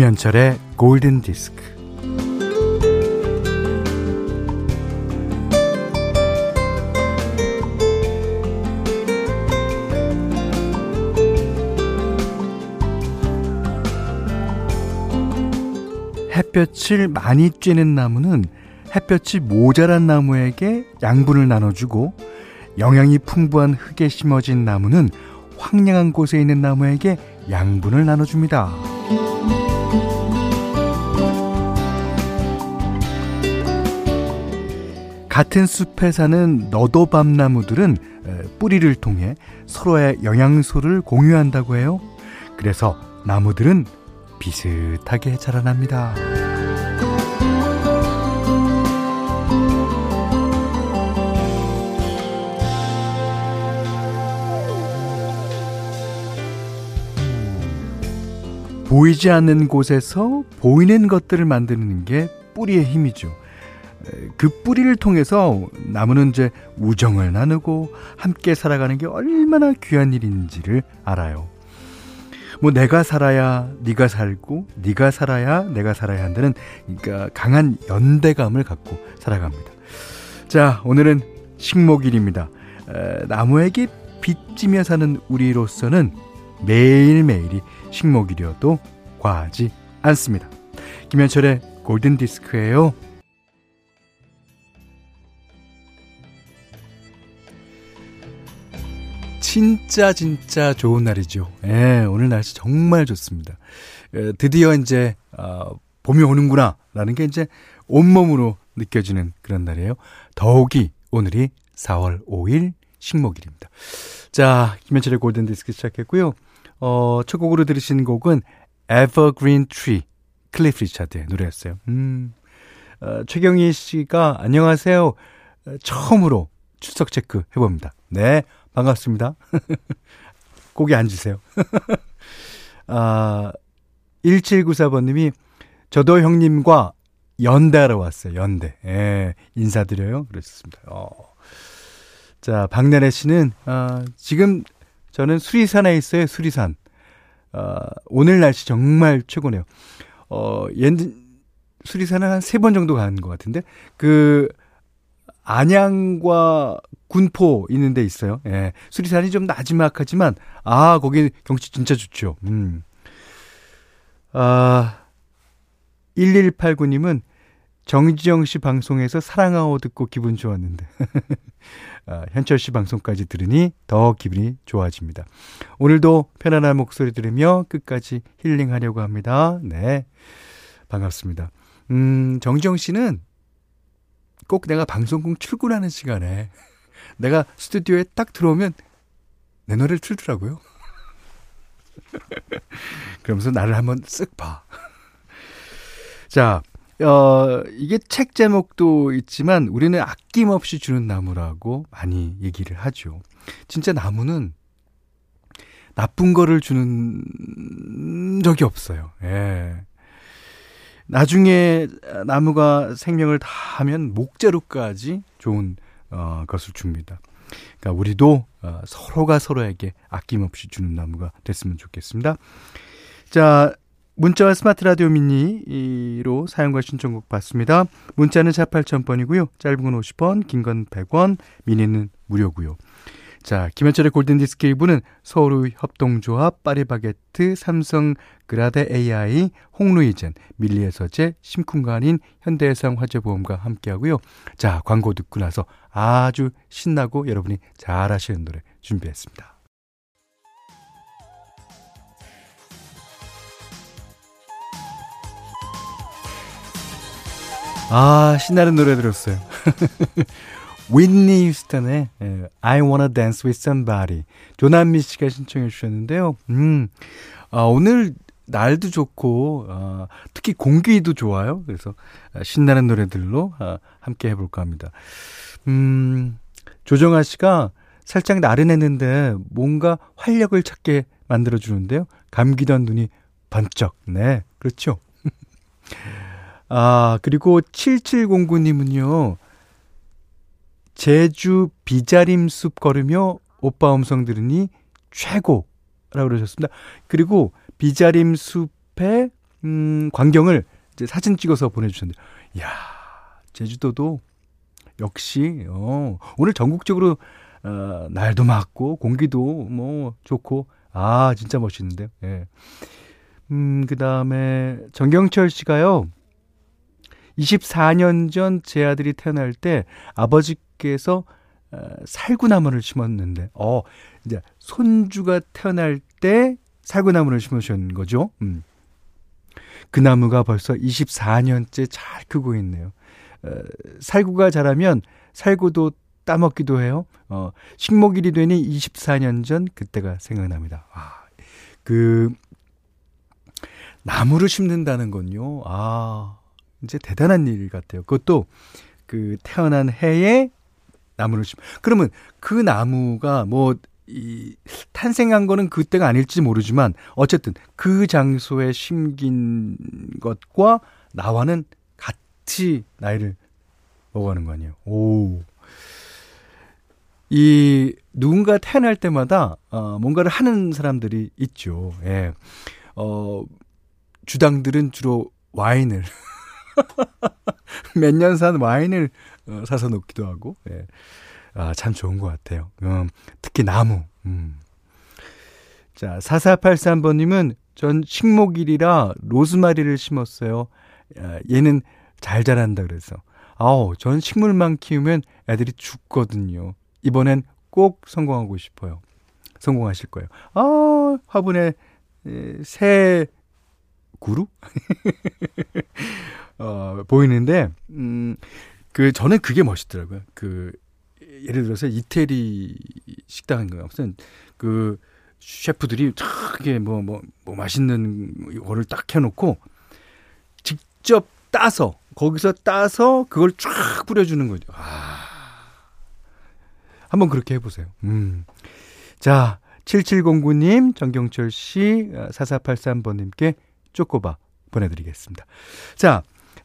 김현철의 골든 디스크. 햇볕을 많이 쬐는 나무는 햇볕이 모자란 나무에게 양분을 나눠주고 영양이 풍부한 흙에 심어진 나무는 황량한 곳에 있는 나무에게 양분을 나눠줍니다. 같은 숲에 사는 너도밤나무들은 뿌리를 통해 서로의 영양소를 공유한다고 해요. 그래서 나무들은 비슷하게 자라납니다. 보이지 않는 곳에서 보이는 것들을 만드는 게 뿌리의 힘이죠. 그 뿌리를 통해서 나무는 이제 우정을 나누고 함께 살아가는 게 얼마나 귀한 일인지를 알아요. 뭐 내가 살아야 네가 살고 네가 살아야 내가 살아야 한다는 그러니까 강한 연대감을 갖고 살아갑니다. 자, 오늘은 식목일입니다. 에, 나무에게 빚지며 사는 우리로서는 매일매일이 식목일이어도 과하지 않습니다. 김현철의 골든 디스크예요. 진짜 진짜 좋은 날이죠. 예, 오늘 날씨 정말 좋습니다. 예, 드디어 이제 어, 봄이 오는구나라는 게 이제 온몸으로 느껴지는 그런 날이에요. 더욱이 오늘이 4월 5일 식목일입니다. 자, 김현철의 골든 디스크 시작했고요. 어, 첫 곡으로 들으신 곡은 Evergreen Tree 클리프 리차드의 노래였어요. 음. 어, 최경희 씨가 안녕하세요. 처음으로 출석 체크 해봅니다. 네, 반갑습니다. 거기 앉으세요. 아, 1794번님이 저도 형님과 연대하러 왔어요. 연대. 예, 인사드려요. 그러셨습니다. 어. 자, 박나래 씨는, 아, 지금 저는 수리산에 있어요. 수리산. 어, 오늘 날씨 정말 최고네요. 어, 옌, 수리산은 한세 번 정도 가는 것 같은데, 그, 안양과 군포 있는 데 있어요. 예. 수리산이 좀 나지막하지만, 아, 거기 경치 진짜 좋죠. 음. 아, 1189님은 정지영 씨 방송에서 사랑하오 듣고 기분 좋았는데. 아, 현철 씨 방송까지 들으니 더 기분이 좋아집니다. 오늘도 편안한 목소리 들으며 끝까지 힐링하려고 합니다. 네. 반갑습니다. 음, 정지영 씨는 꼭 내가 방송국 출근하는 시간에 내가 스튜디오에 딱 들어오면 내 노래를 틀더라고요. 그러면서 나를 한번 쓱 봐. 자, 어, 이게 책 제목도 있지만 우리는 아낌없이 주는 나무라고 많이 얘기를 하죠. 진짜 나무는 나쁜 거를 주는 적이 없어요. 예. 나중에 나무가 생명을 다하면 목재로까지 좋은 어, 것을 줍니다. 그러니까 우리도 어, 서로가 서로에게 아낌없이 주는 나무가 됐으면 좋겠습니다. 자, 문자와 스마트 라디오 미니로 사용과 신청곡 받습니다. 문자는 4 8000번이고요. 짧은 건 50원, 긴 건 100원, 미니는 무료고요. 자, 김현철의 골든디스크 1부는 서울의 협동조합, 파리바게트, 삼성, 그라데 AI, 홍루이젠, 밀리에서제, 심쿵관인, 현대해상 화재보험과 함께하고요. 자, 광고 듣고 나서 아주 신나고 여러분이 잘 아시는 노래 준비했습니다. 아, 신나는 노래 들었어요. 윈니 휴스턴의 I Wanna Dance With Somebody 조남미 씨가 신청해 주셨는데요. 음, 아, 오늘 날도 좋고 아, 특히 공기도 좋아요. 그래서 신나는 노래들로 아, 함께 해볼까 합니다. 음, 조정아 씨가 살짝 나른했는데 뭔가 활력을 찾게 만들어 주는데요. 감기던 눈이 번쩍. 네, 그렇죠. 아, 그리고 7709님은요. 제주 비자림 숲 걸으며 오빠 음성 들으니 최고라고 그러셨습니다. 그리고 비자림 숲에 음, 광경을 이제 사진 찍어서 보내주셨는데, 이야, 제주도도 역시, 어, 오늘 전국적으로, 어, 날도 맑고, 공기도 뭐 좋고, 아, 진짜 멋있는데요. 예. 음, 그 다음에 정경철 씨가요, 24년 전 제 아들이 태어날 때 아버지께서 어, 살구나무를 심었는데, 어, 이제 손주가 태어날 때 살구나무를 심으신 거죠. 음. 그 나무가 벌써 24년째 잘 크고 있네요. 어, 살구가 자라면 살구도 따먹기도 해요. 어, 식목일이 되니 24년 전 그때가 생각납니다. 아, 그 나무를 심는다는 건요. 아, 이제 대단한 일 같아요. 그것도 그 태어난 해에 나무를 심. 그러면 그 나무가 뭐 이 탄생한 거는 그때가 아닐지 모르지만 어쨌든 그 장소에 심긴 것과 나와는 같이 나이를 먹어가는 거 아니에요. 오. 이 누군가 태어날 때마다 어 뭔가를 하는 사람들이 있죠. 예. 어 주당들은 주로 와인을 몇 년 산 와인을 어, 사서 놓기도 하고, 예. 아, 참 좋은 것 같아요. 음, 특히 나무. 음. 자, 4483번님은 전 식목일이라 로즈마리를 심었어요. 야, 얘는 잘 자란다 그래서. 아우, 전 식물만 키우면 애들이 죽거든요. 이번엔 꼭 성공하고 싶어요. 성공하실 거예요. 아, 화분에 새 구루? 어, 보이는데, 음, 그, 저는 그게 멋있더라고요. 그, 예를 들어서 이태리 식당인가 무슨 그 셰프들이 탁게 뭐, 뭐, 뭐 맛있는 거를 딱 해놓고 직접 따서, 거기서 따서 그걸 쫙 뿌려주는 거죠. 아. 한번 그렇게 해보세요. 음. 자, 7709님, 정경철 씨, 4483번님께 쪼꼬바 보내드리겠습니다. 자,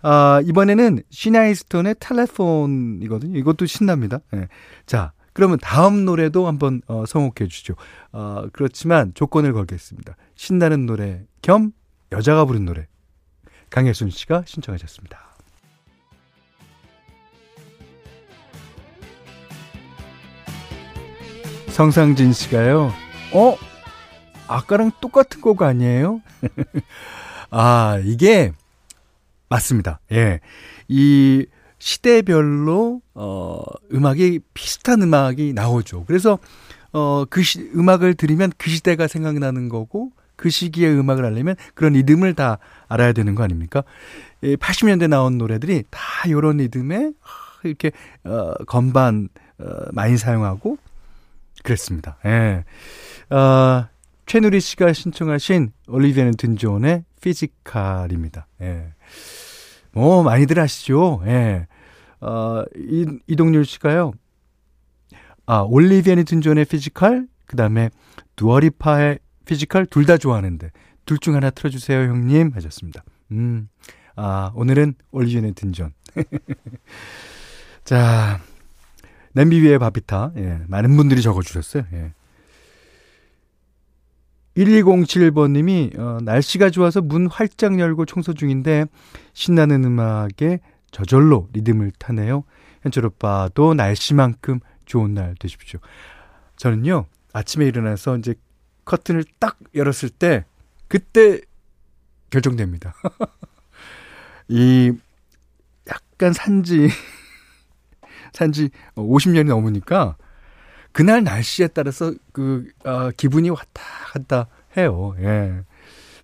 아, 이번에는 시나이스톤의 텔레폰이거든요. 이것도 신납니다. 네. 자, 그러면 다음 노래도 한번 어, 성혹해 주죠. 어, 그렇지만 조건을 걸겠습니다. 신나는 노래 겸 여자가 부른 노래. 강혜순 씨가 신청하셨습니다. 성상진 씨가요. 어? 아까랑 똑같은 곡 아니에요? 아, 이게 맞습니다. 예. 이 시대별로 어 음악이 비슷한 음악이 나오죠. 그래서 어그 음악을 들으면 그 시대가 생각나는 거고 그 시기의 음악을 알려면 그런 리듬을 다 알아야 되는 거 아닙니까? 예, 80년대 나온 노래들이 다 요런 리듬에 이렇게 어 건반 어 많이 사용하고 그랬습니다. 예. 어 최누리 씨가 신청하신 올리비아 뉴튼 존의 Physical입니다. 예. 뭐, 많이들 아시죠? 예. 어, 이, 이동률 씨가요. 아, 올리비아 뉴튼 존의 Physical, 그 다음에 두아 리파의 Physical 둘 다 좋아하는데, 둘 중 하나 틀어 주세요, 형님. 하셨습니다. 음, 아, 오늘은 올리비아 뉴튼 존. 자, 냄비 위에 밥이 타. 예, 많은 분들이 적어 주셨어요. 예. 1207번님이 어, 날씨가 좋아서 문 활짝 열고 청소 중인데 신나는 음악에 저절로 리듬을 타네요. 현철 오빠도 날씨만큼 좋은 날 되십시오. 저는요 아침에 일어나서 이제 커튼을 딱 열었을 때 그때 결정됩니다. 이 약간 산지 산지 50년이 넘으니까 그날 날씨에 따라서 그 어, 기분이 왔다 갔다 해요. 예.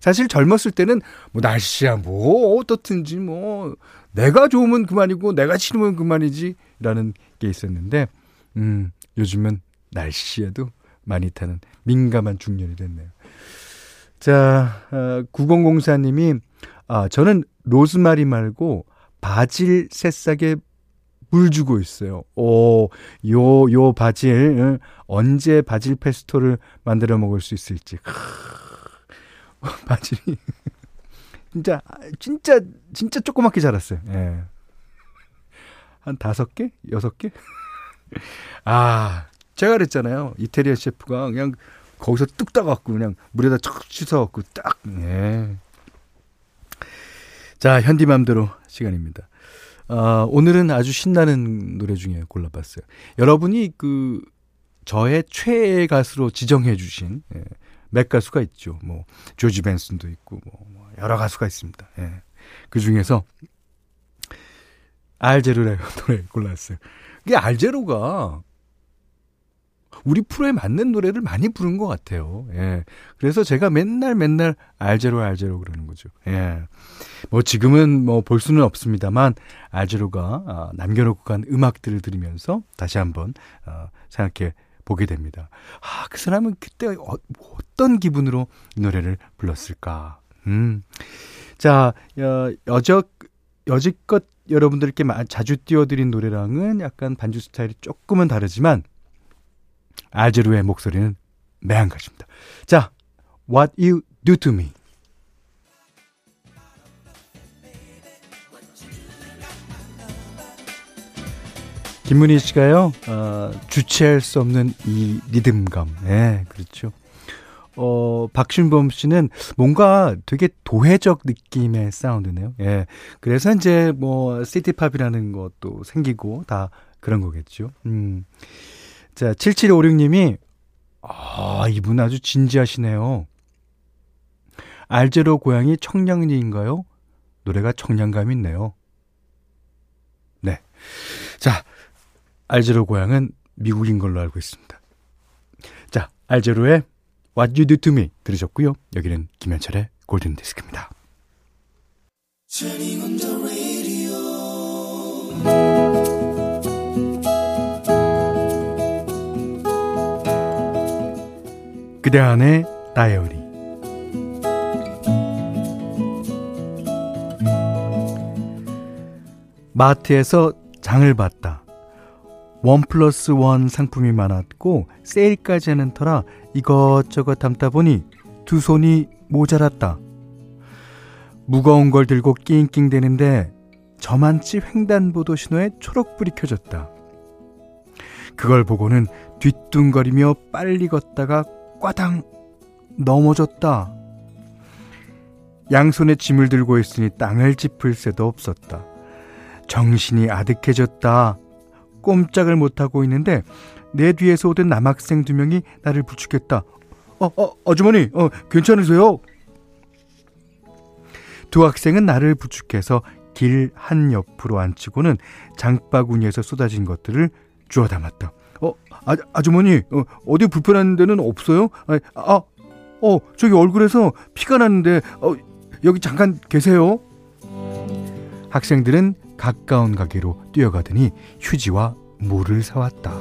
사실 젊었을 때는 뭐 날씨야 뭐 어떻든지 뭐 내가 좋으면 그만이고 내가 싫으면 그만이지라는 게 있었는데 음 요즘은 날씨에도 많이 타는 민감한 중년이 됐네요. 자, 어, 9004님이 아, 저는 로즈마리 말고 바질 새싹에 물 주고 있어요. 오, 요, 요 바질, 언제 바질 페스토를 만들어 먹을 수 있을지. 바질이. 진짜, 진짜, 진짜 조그맣게 자랐어요. 예. 한 다섯 개? 여섯 개? 아, 제가 그랬잖아요. 이태리아 셰프가 그냥 거기서 뚝 따갖고 그냥 물에다 척 씻어갖고 딱, 예. 자, 현디맘대로 시간입니다. 아, 오늘은 아주 신나는 노래 중에 골라봤어요. 여러분이 그 저의 최애 가수로 지정해 주신 예, 몇 가수가 있죠. 뭐 조지 벤슨도 있고 뭐, 뭐 여러 가수가 있습니다. 예. 그 중에서 알제로라고 노래 골랐어요. 이게 알제로가 우리 프로에 맞는 노래를 많이 부른 것 같아요. 예. 그래서 제가 맨날 맨날 알제로 알제로 그러는 거죠. 예. 뭐 지금은 뭐 볼 수는 없습니다만 알제로가 아, 남겨놓고 간 음악들을 들으면서 다시 한번 어, 생각해 보게 됩니다. 아, 그 사람은 그때 어, 어떤 기분으로 이 노래를 불렀을까? 음. 자, 여, 여적, 여지껏 여러분들께 자주 띄워드린 노래랑은 약간 반주 스타일이 조금은 다르지만, 알제로의 목소리는 매한가지입니다. 자, What You Do To Me. 김문희 씨가요, 어, 주체할 수 없는 이 리듬감. 예, 네, 그렇죠. 어, 박신범 씨는 뭔가 되게 도회적 느낌의 사운드네요. 예. 그래서 이제 뭐, 시티팝이라는 것도 생기고 다 그런 거겠죠. 음. 자, 7756님이, 아, 이분 아주 진지하시네요. 알제로 고향이 청량리인가요? 노래가 청량감 있네요. 네. 자, 알제로 고향은 미국인 걸로 알고 있습니다. 자, 알제로의 What You Do To Me 들으셨고요. 여기는 김현철의 골든 디스크입니다. 그대 안의 다이어리 마트에서 장을 봤다. 원 플러스 원 상품이 많았고 세일까지 하는 터라 이것저것 담다 보니 두 손이 모자랐다. 무거운 걸 들고 낑낑 대는데 저만치 횡단보도 신호에 초록불이 켜졌다. 그걸 보고는 뒤뚱거리며 빨리 걷다가 꽈당 넘어졌다. 양손에 짐을 들고 있으니 땅을 짚을 새도 없었다. 정신이 아득해졌다. 꼼짝을 못하고 있는데 내 뒤에서 오던 남학생 두 명이 나를 부축했다. 어, 어, 아주머니, 어, 괜찮으세요? 두 학생은 나를 부축해서 길 한 옆으로 앉히고는 장바구니에서 쏟아진 것들을 주워 담았다. 어, 아, 아주머니, 어, 어디 불편한 데는 없어요? 아, 아, 어, 저기 얼굴에서 피가 났는데, 어, 여기 잠깐 계세요? 학생들은 가까운 가게로 뛰어가더니 휴지와 물을 사왔다.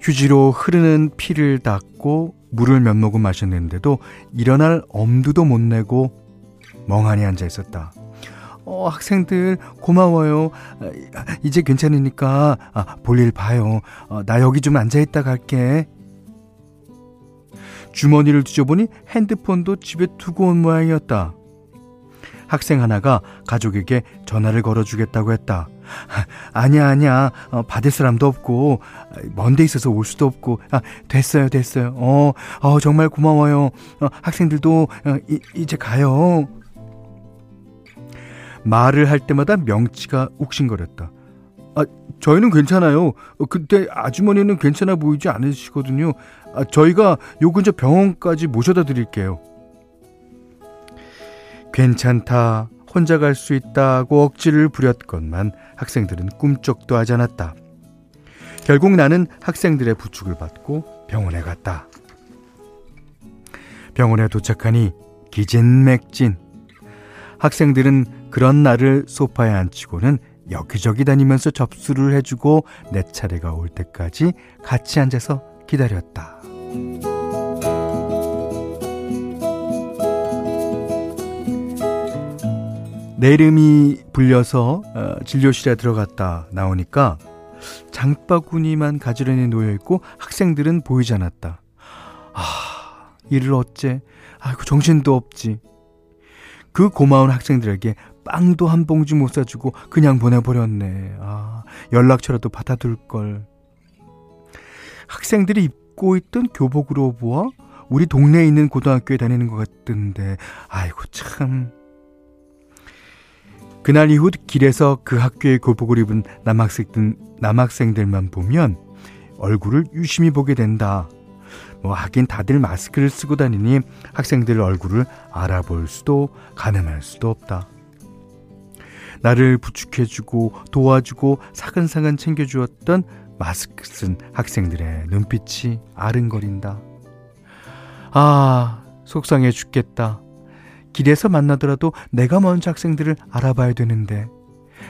휴지로 흐르는 피를 닦고 물을 몇 모금 마셨는데도 일어날 엄두도 못 내고 멍하니 앉아 있었다. 어, 학생들 고마워요. 이제 괜찮으니까 아, 볼일 봐요. 어, 나 여기 좀 앉아 있다 갈게. 주머니를 뒤져보니 핸드폰도 집에 두고 온 모양이었다. 학생 하나가 가족에게 전화를 걸어주겠다고 했다. 아니야, 아니야. 어, 받을 사람도 없고, 먼데 있어서 올 수도 없고, 아, 됐어요, 됐어요. 어, 어 정말 고마워요. 어, 학생들도 어, 이, 이제 가요. 말을 할 때마다 명치가 욱신거렸다. 아, 저희는 괜찮아요. 어, 그때 아주머니는 괜찮아 보이지 않으시거든요. 아, 저희가 요 근처 병원까지 모셔다 드릴게요. 괜찮다. 혼자 갈 수 있다고 억지를 부렸건만 학생들은 꿈쩍도 하지 않았다. 결국 나는 학생들의 부축을 받고 병원에 갔다. 병원에 도착하니 기진맥진. 학생들은 그런 날을 소파에 앉히고는 여기저기 다니면서 접수를 해주고 내 차례가 올 때까지 같이 앉아서 기다렸다. 내 이름이 불려서 어, 진료실에 들어갔다 나오니까 장바구니만 가지런히 놓여있고 학생들은 보이지 않았다. 아, 이를 어째? 아이고, 정신도 없지. 그 고마운 학생들에게 빵도 한 봉지 못 사주고 그냥 보내버렸네. 아, 연락처라도 받아둘 걸. 학생들이 입고 있던 교복 으로 보아 우리 동네에 있는 고등학교에 다니는 것 같던데, 아이고, 참. 그날 이후 길에서 그 학교의 교복을 입은 남학생들, 남학생들만 보면 얼굴을 유심히 보게 된다. 뭐 하긴 다들 마스크를 쓰고 다니니 학생들 얼굴을 알아볼 수도 가늠할 수도 없다. 나를 부축해주고 도와주고 사근사근 챙겨주었던 마스크 쓴 학생들의 눈빛이 아른거린다. 아, 속상해 죽겠다. 길에서 만나더라도 내가 먼저 학생들을 알아봐야 되는데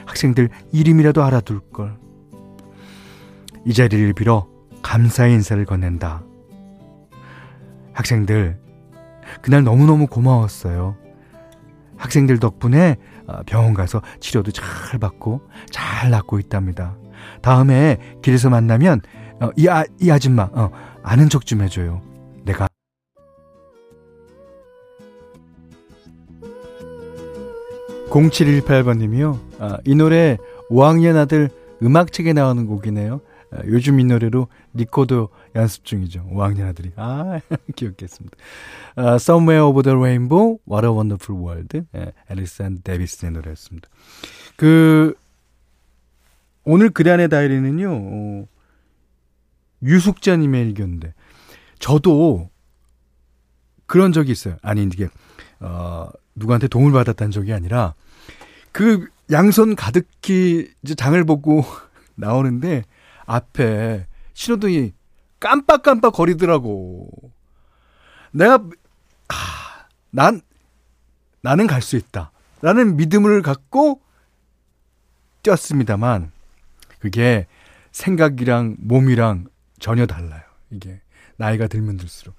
학생들 이름이라도 알아둘 걸. 이 자리를 빌어 감사의 인사를 건넨다. 학생들, 그날 너무너무 고마웠어요. 학생들 덕분에 어, 병원 가서 치료도 잘 받고 잘 낫고 있답니다. 다음에 길에서 만나면 어, 이, 아, 이 아줌마 어, 아는 척 좀 해줘요. 내가 0718번님이요. 아, 이 노래 5학년 아들 음악책에 나오는 곡이네요. 아, 요즘 이 노래로 리코더 연습 중이죠. 5학년 아들이. 아, 기억했습니다. 아, Somewhere Over the Rainbow, What a Wonderful World. 예, 앨리스 데비스의 노래였습니다. 그, 오늘 그단의 다이리는요, 어, 유숙자님의 일기인데, 저도 그런 적이 있어요. 아니, 이게, 어, 누구한테 도움을 받았다는 적이 아니라, 그 양손 가득히 이제 장을 보고 나오는데, 앞에 신호등이 깜빡깜빡 거리더라고. 내가, 아, 난, 나는 갈 수 있다. 라는 믿음을 갖고 뛰었습니다만, 그게 생각이랑 몸이랑 전혀 달라요. 이게 나이가 들면 들수록.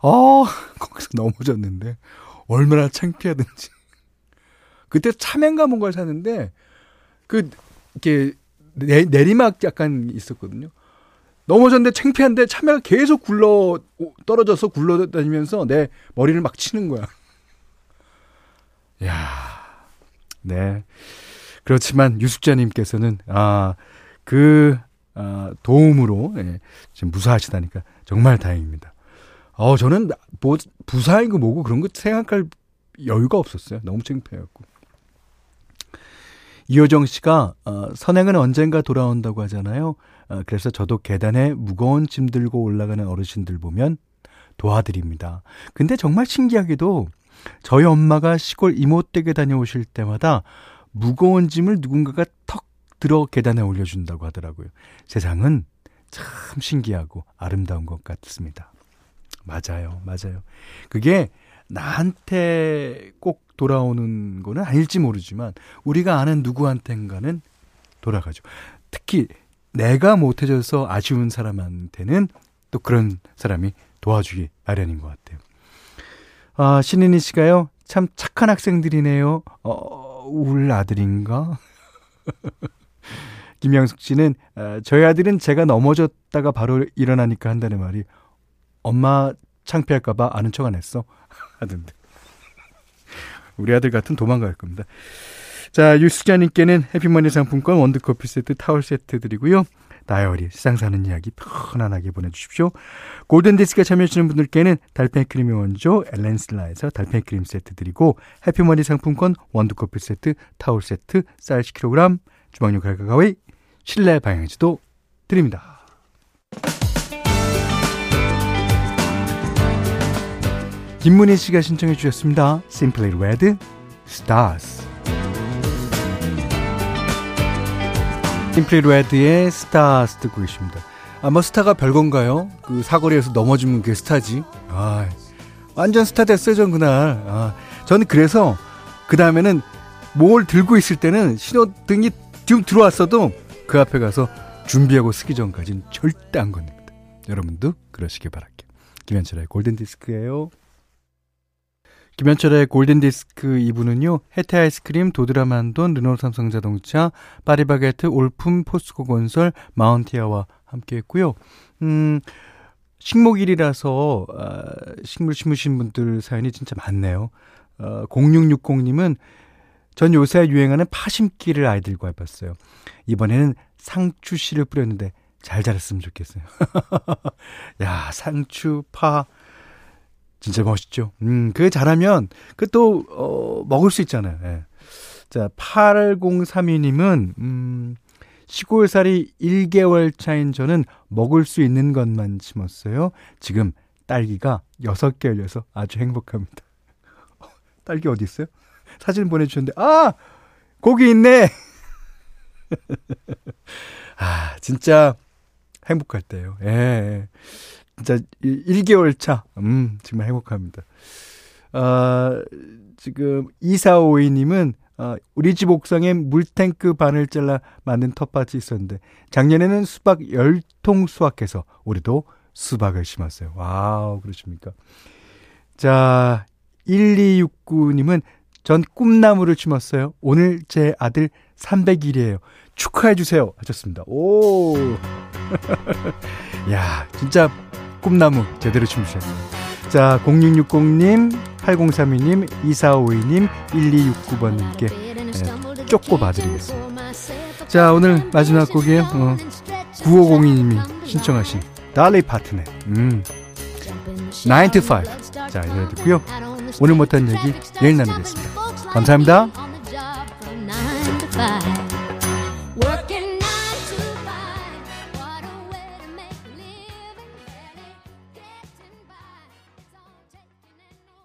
어, 거기서 넘어졌는데 얼마나 창피하든지. 그때 참외인가 뭔가를 샀는데 그 이렇게 내, 내리막 약간 있었거든요. 넘어졌는데 창피한데 참외가 계속 굴러 떨어져서 굴러다니면서 내 머리를 막 치는 거야. 야, 네. 그렇지만 유숙자님께서는 아그 아, 도움으로 예, 지금 무사하시다니까 정말 다행입니다. 어 저는 뭐 부사이고 뭐고 그런 거 생각할 여유가 없었어요. 너무 창피해갖고. 이효정 씨가 어, 선행은 언젠가 돌아온다고 하잖아요. 어, 그래서 저도 계단에 무거운 짐 들고 올라가는 어르신들 보면 도와드립니다. 근데 정말 신기하게도 저희 엄마가 시골 이모댁에 다녀오실 때마다 무거운 짐을 누군가가 턱 들어 계단에 올려준다고 하더라고요. 세상은 참 신기하고 아름다운 것 같습니다. 맞아요, 맞아요. 그게 나한테 꼭 돌아오는 거는 아닐지 모르지만 우리가 아는 누구한텐가는 돌아가죠. 특히 내가 못해줘서 아쉬운 사람한테는 또 그런 사람이 도와주기 마련인 것 같아요. 아, 신인희 씨가요, 참 착한 학생들이네요. 어, 울 아들인가? 김영숙 씨는 어, 저희 아들은 제가 넘어졌다가 바로 일어나니까 한다는 말이 엄마 창피할까봐 아는 척 안 했어 하던데 우리 아들 같은 도망갈 겁니다. 자 유수자님께는 해피머니 상품권 원두커피 세트 타월 세트 드리고요. 다이어리 세상 사는 이야기 편안하게 보내주십시오. 골든디스크에 참여해주시는 분들께는 달팽이 크림의 원조 엘렌슬라에서 달팽이 크림 세트 드리고 해피머니 상품권 원두커피 세트 타올 세트 쌀 10kg 주방용 갈가가위 실내 방향지도 드립니다. 김문희 씨가 신청해 주셨습니다. Simply Red Stars 심플리 레드의 Stars 듣고 계십니다. 아, 뭐 스타가 별건가요? 그 사거리에서 넘어지면 그게 스타지. 아, 완전 스타 됐어요, 전 그날. 아, 저는 그래서 그 다음에는 뭘 들고 있을 때는 신호등이 지금 들어왔어도 그 앞에 가서 준비하고 서기 전까지는 절대 안 건넙니다. 여러분도 그러시길 바랄게요. 김현철의 골든디스크예요. 김현철의 골든디스크 2부는요, 해태 아이스크림, 도드람한돈, 르노 삼성자동차, 파리바게트, 올품, 포스코 건설, 마운티아와 함께 했고요. 음, 식목일이라서, 어, 식물 심으신 분들 사연이 진짜 많네요. 어, 0660님은 전 요새 유행하는 파 심기를 아이들과 해봤어요. 이번에는 상추 씨를 뿌렸는데 잘 자랐으면 좋겠어요. 야, 상추, 파, 진짜 멋있죠. 음, 그게 잘하면, 그 또, 어, 먹을 수 있잖아요. 예. 자, 8032님은, 음, 시골살이 1개월 차인 저는 먹을 수 있는 것만 심었어요. 지금 딸기가 6개 열려서 아주 행복합니다. 딸기 어디 있어요? 사진 보내주셨는데, 아! 고기 있네! 아, 진짜 행복할 때요. 예, 예. 진짜 1개월 차. 음, 정말 행복합니다. 아, 지금 2452님은 어, 우리 집 옥상에 물탱크 반을 잘라 만든 텃밭이 있었는데 작년에는 수박 10통 수확해서 올해도 수박을 심었어요. Wow, 그러십니까? 자, 1269님은 전 꿈나무를 심었어요. 오늘 제 아들 300일이에요. 축하해 주세요. 하셨습니다. 오. 야, 진짜 꿈나무 제대로 심으셨네요. 자, 0660님, 8032님, 2452님, 1269번님께 네, 쪼꼬 봐드리겠습니다. 자, 오늘 마지막 곡이에요. 어, 9502님이 신청하신 달리 파트네. 음. 9 to 5. 자, 이 노래 듣고요. 오늘 못한 얘기 내일 나누겠습니다. 감사합니다.